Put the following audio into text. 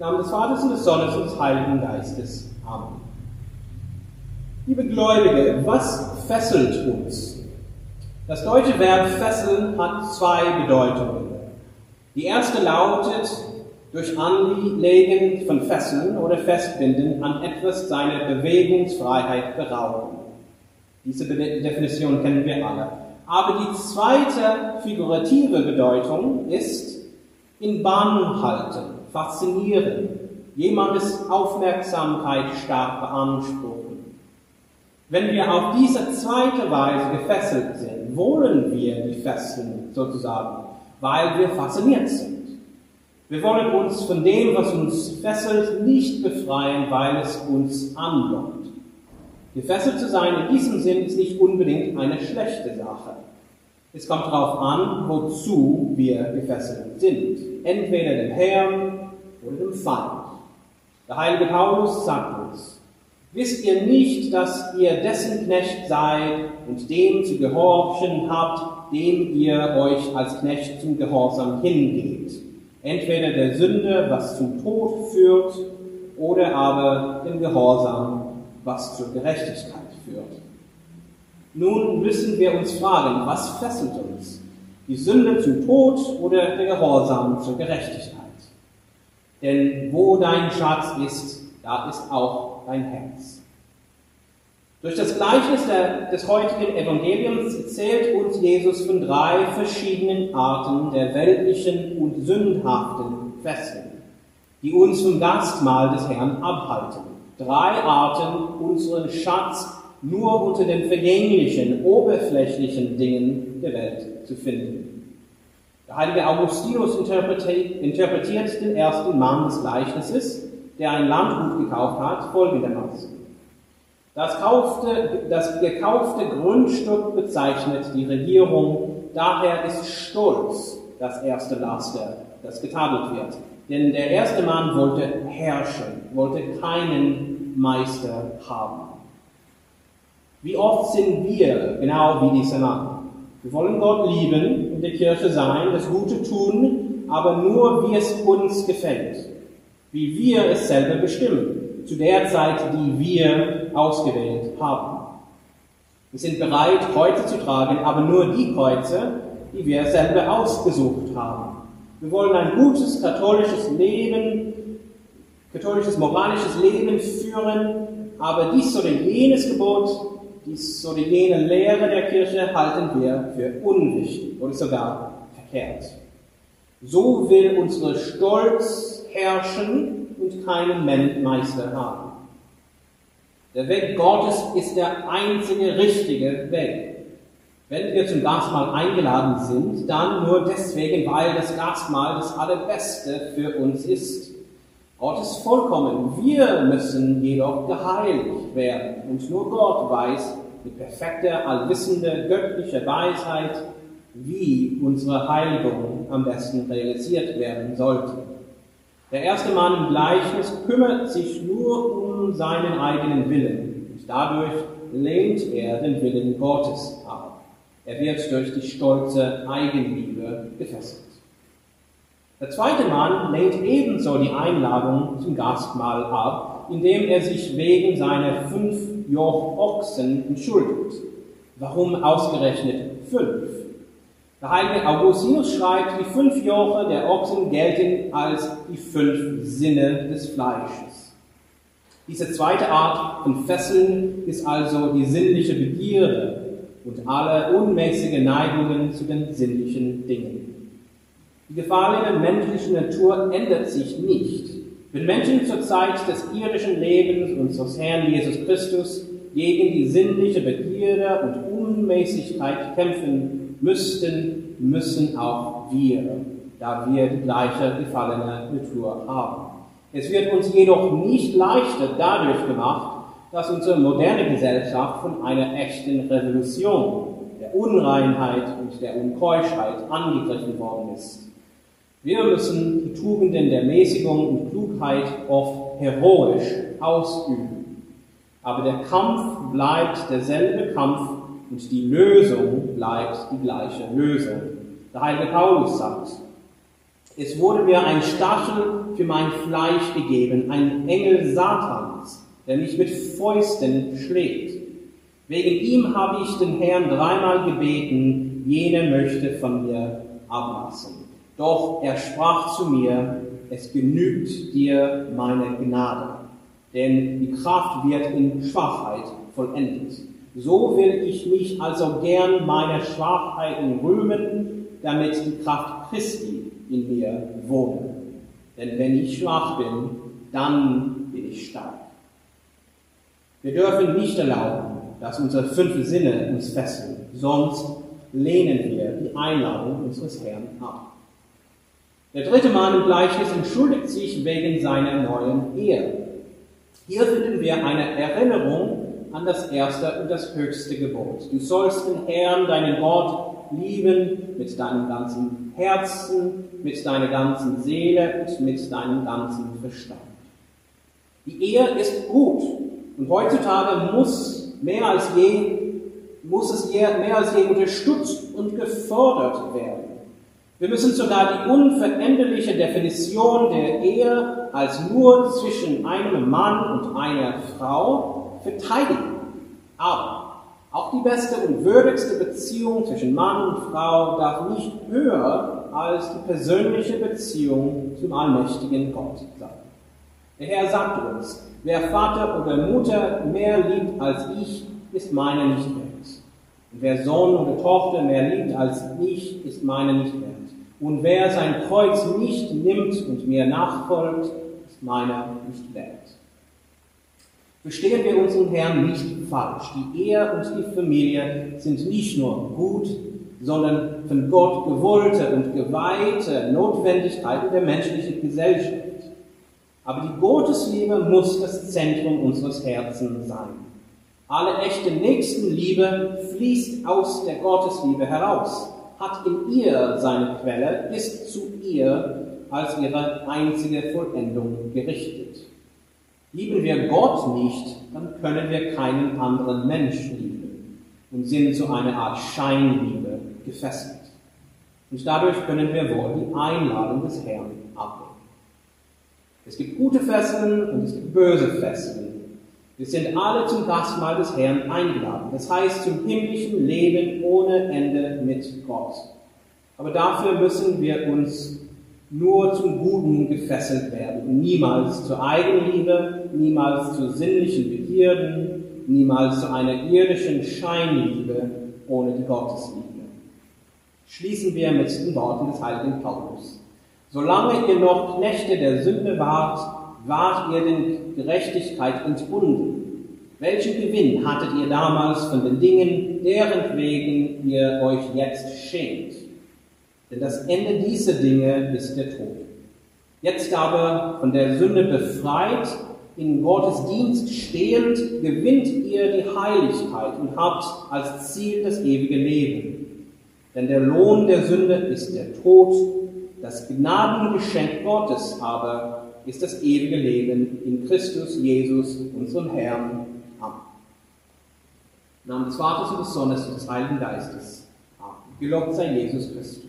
Namen des Vaters und des Sohnes und des Heiligen Geistes. Amen. Liebe Gläubige, was fesselt uns? Das deutsche Verb fesseln hat zwei Bedeutungen. Die erste lautet durch Anlegen von Fesseln oder Festbinden an etwas seine Bewegungsfreiheit berauben. Diese Definition kennen wir alle. Aber die zweite figurative Bedeutung ist in Bahn halten, faszinieren, jemandes Aufmerksamkeit stark beanspruchen. Wenn wir auf diese zweite Weise gefesselt sind, wollen wir die Fesseln sozusagen, weil wir fasziniert sind. Wir wollen uns von dem, was uns fesselt, nicht befreien, weil es uns anlockt. Gefesselt zu sein in diesem Sinn ist nicht unbedingt eine schlechte Sache. Es kommt darauf an, wozu wir gefesselt sind. Entweder dem Herrn oder dem Feind. Der heilige Paulus sagt uns, wisst ihr nicht, dass ihr dessen Knecht seid und dem zu gehorchen habt, dem ihr euch als Knecht zum Gehorsam hingeht. Entweder der Sünde, was zum Tod führt, oder aber dem Gehorsam, was zur Gerechtigkeit führt. Nun müssen wir uns fragen, was fesselt uns? Die Sünde zum Tod oder der Gehorsam zur Gerechtigkeit? Denn wo dein Schatz ist, da ist auch dein Herz. Durch das Gleichnis des heutigen Evangeliums erzählt uns Jesus von drei verschiedenen Arten der weltlichen und sündhaften Fesseln, die uns vom Gastmahl des Herrn abhalten drei Arten, unseren Schatz nur unter den vergänglichen, oberflächlichen Dingen der Welt zu finden. Der heilige Augustinus interpretiert den ersten Mann des Gleichnisses, der ein Landgut gekauft hat, folgendermaßen. Das, kaufte, das gekaufte Grundstück bezeichnet die Regierung, daher ist Stolz das erste Laster, das getadelt wird. Denn der erste Mann wollte herrschen, wollte keinen Meister haben. Wie oft sind wir genau wie dieser Mann? Wir wollen Gott lieben, in der Kirche sein, das Gute tun, aber nur wie es uns gefällt, wie wir es selber bestimmen, zu der Zeit, die wir ausgewählt haben. Wir sind bereit, Kreuze zu tragen, aber nur die Kreuze, die wir selber ausgesucht haben. Wir wollen ein gutes katholisches Leben, katholisches moralisches Leben führen, aber dies oder jenes Gebot, dies oder jene Lehre der Kirche halten wir für unwichtig oder sogar verkehrt. So will unsere Stolz herrschen und keinen Meister haben. Der Weg Gottes ist der einzige richtige Weg. Wenn wir zum Gastmahl eingeladen sind, dann nur deswegen, weil das Gastmahl das Allerbeste für uns ist. Gott ist vollkommen. Wir müssen jedoch geheiligt werden. Und nur Gott weiß mit perfekter, allwissender, göttlicher Weisheit, wie unsere Heiligung am besten realisiert werden sollte. Der erste Mann im Gleichnis kümmert sich nur um seinen eigenen Willen und dadurch lehnt er den Willen Gottes ab. Er wird durch die stolze Eigenliebe gefesselt. Der zweite Mann lehnt ebenso die Einladung zum Gastmahl ab, indem er sich wegen seiner fünf Joch Ochsen entschuldigt. Warum ausgerechnet fünf? Der heilige Augustinus schreibt, die fünf Joche der Ochsen gelten als die fünf Sinne des Fleisches. Diese zweite Art von Fesseln ist also die sinnliche Begierde, und alle unmäßige Neigungen zu den sinnlichen Dingen. Die gefallene menschliche Natur ändert sich nicht. Wenn Menschen zur Zeit des irdischen Lebens unseres Herrn Jesus Christus gegen die sinnliche Begierde und Unmäßigkeit kämpfen müssten, müssen auch wir, da wir die gleiche gefallene Natur haben. Es wird uns jedoch nicht leichter dadurch gemacht, dass unsere moderne Gesellschaft von einer echten Revolution der Unreinheit und der Unkeuschheit angegriffen worden ist. Wir müssen die Tugenden der Mäßigung und Klugheit oft heroisch ausüben. Aber der Kampf bleibt derselbe Kampf und die Lösung bleibt die gleiche Lösung. Der heilige Paulus sagt, Es wurde mir ein Stachel für mein Fleisch gegeben, ein Engel Satans, der mich mit Fäusten schlägt. Wegen ihm habe ich den Herrn dreimal gebeten, jene möchte von mir ablassen. Doch er sprach zu mir, es genügt dir meine Gnade, denn die Kraft wird in Schwachheit vollendet. So will ich mich also gern meiner Schwachheiten rühmen, damit die Kraft Christi in mir wohne. Denn wenn ich schwach bin, dann bin ich stark. Wir dürfen nicht erlauben, dass unsere fünf Sinne uns fesseln, sonst lehnen wir die Einladung unseres Herrn ab. Der dritte Mann im Gleichnis entschuldigt sich wegen seiner neuen Ehe. Hier finden wir eine Erinnerung an das erste und das höchste Gebot. Du sollst den Herrn, deinen Gott, lieben mit deinem ganzen Herzen, mit deiner ganzen Seele und mit deinem ganzen Verstand. Die Ehe ist gut und heutzutage muss mehr als je muss es mehr als je unterstützt und gefordert werden. Wir müssen sogar die unveränderliche Definition der Ehe als nur zwischen einem Mann und einer Frau verteidigen. Aber auch die beste und würdigste Beziehung zwischen Mann und Frau darf nicht höher als die persönliche Beziehung zum allmächtigen Gott sein. Der Herr sagt uns, wer Vater oder Mutter mehr liebt als ich, ist meine nicht wert. Und wer Sohn oder Tochter mehr liebt als ich, ist meine nicht wert. Und wer sein Kreuz nicht nimmt und mir nachfolgt, ist meiner nicht wert. Verstehen wir unseren Herrn nicht falsch. Die Ehe und die Familie sind nicht nur gut, sondern von Gott gewollte und geweihte Notwendigkeiten der menschlichen Gesellschaft. Aber die Gottesliebe muss das Zentrum unseres Herzens sein. Alle echte Nächstenliebe fließt aus der Gottesliebe heraus, hat in ihr seine Quelle, ist zu ihr als ihre einzige Vollendung gerichtet. Lieben wir Gott nicht, dann können wir keinen anderen Menschen lieben und sind zu einer Art Scheinliebe gefesselt. Und dadurch können wir wohl die Einladung des Herrn ablehnen. Es gibt gute Fesseln und es gibt böse Fesseln. Wir sind alle zum Gastmahl des Herrn eingeladen. Das heißt zum himmlischen Leben ohne Ende mit Gott. Aber dafür müssen wir uns nur zum Guten gefesselt werden niemals zur Eigenliebe, niemals zu sinnlichen Begierden, niemals zu einer irdischen Scheinliebe ohne die Gottesliebe. Schließen wir mit den Worten des heiligen Paulus. Solange ihr noch Knechte der Sünde wart, wart ihr den Gerechtigkeit entbunden. Welchen Gewinn hattet ihr damals von den Dingen, deren wegen ihr euch jetzt schämt? Denn das Ende dieser Dinge ist der Tod. Jetzt aber von der Sünde befreit, in Gottes Dienst stehend, gewinnt ihr die Heiligkeit und habt als Ziel das ewige Leben. Denn der Lohn der Sünde ist der Tod, das Gnadengeschenk Gottes aber ist das ewige Leben in Christus Jesus, unserem Herrn. Amen. Im Namen des Vaters und des Sohnes und des Heiligen Geistes. Amen. Gelobt sei Jesus Christus.